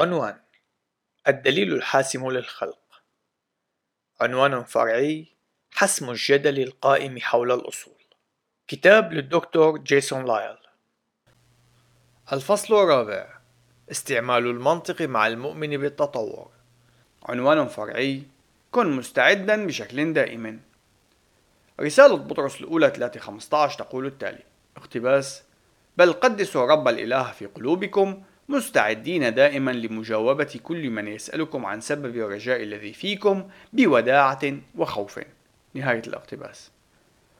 عنوان الدليل الحاسم للخلق. عنوان فرعي حسم الجدل القائم حول الأصول. كتاب للدكتور جيسون لايل. الفصل الرابع استعمال المنطق مع المؤمن بالتطور. عنوان فرعي كن مستعدا بشكل دائم. رسالة بطرس الأولى 3.15 تقول التالي اقتباس بل قدسوا رب الإله في قلوبكم مستعدين دائما لمجاوبة كل من يسألكم عن سبب الرجاء الذي فيكم بوداعة وخوف. نهاية الاقتباس.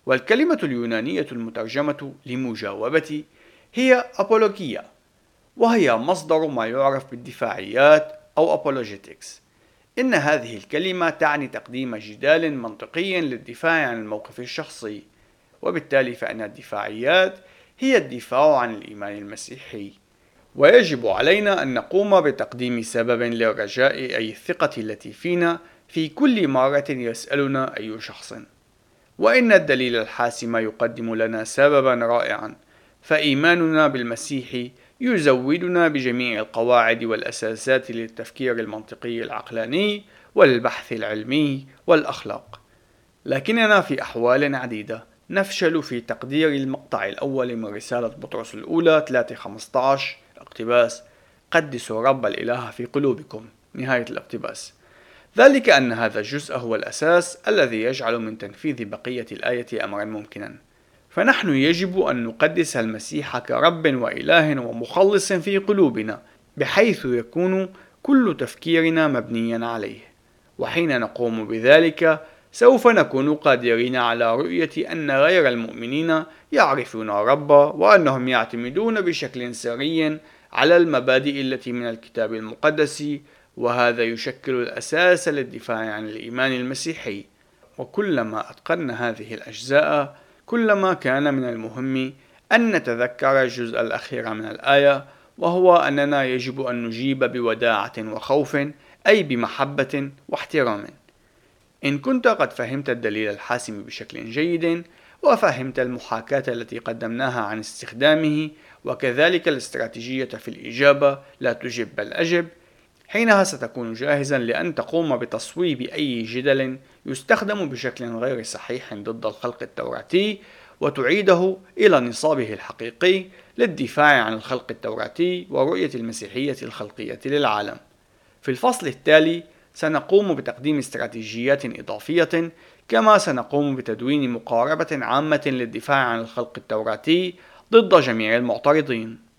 والكلمة اليونانية المترجمة لمجاوبة هي أبولوكيا، وهي مصدر ما يعرف بالدفاعيات أو أبولوجيتكس. إن هذه الكلمة تعني تقديم جدال منطقي للدفاع عن الموقف الشخصي، وبالتالي فإن الدفاعيات هي الدفاع عن الإيمان المسيحي. ويجب علينا أن نقوم بتقديم سبب للرجاء أي الثقة التي فينا في كل مرة يسألنا أي شخص. وإن الدليل الحاسم يقدم لنا سببا رائعا فإيماننا بالمسيح يزودنا بجميع القواعد والأساسات للتفكير المنطقي العقلاني والبحث العلمي والأخلاق. لكننا في أحوال عديدة نفشل في تقدير المقطع الأول من رسالة بطرس الأولى 3:15 الاقتباس. قدسوا رب الإله في قلوبكم. نهاية الاقتباس. ذلك أن هذا الجزء هو الأساس الذي يجعل من تنفيذ بقية الآية أمرا ممكنا. فنحن يجب أن نقدس المسيح كرب وإله ومخلص في قلوبنا بحيث يكون كل تفكيرنا مبنيا عليه. وحين نقوم بذلك سوف نكون قادرين على رؤية أن غير المؤمنين يعرفون الرب وأنهم يعتمدون بشكل سري على المبادئ التي من الكتاب المقدس وهذا يشكل الأساس للدفاع عن الإيمان المسيحي. وكلما أتقنا هذه الأجزاء كلما كان من المهم أن نتذكر الجزء الأخير من الآية وهو أننا يجب أن نجيب بوداعة وخوف أي بمحبة واحترام. إن كنت قد فهمت الدليل الحاسم بشكل جيد وفهمت المحاكاة التي قدمناها عن استخدامه وكذلك الاستراتيجية في الإجابة لا تجب بل أجب حينها ستكون جاهزا لأن تقوم بتصويب أي جدل يستخدم بشكل غير صحيح ضد الخلق التوراتي وتعيده إلى نصابه الحقيقي للدفاع عن الخلق التوراتي ورؤية المسيحية الخلقية للعالم. في الفصل التالي سنقوم بتقديم استراتيجيات إضافية كما سنقوم بتدوين مقاربة عامة للدفاع عن الخلق التوراتي ضد جميع المعترضين.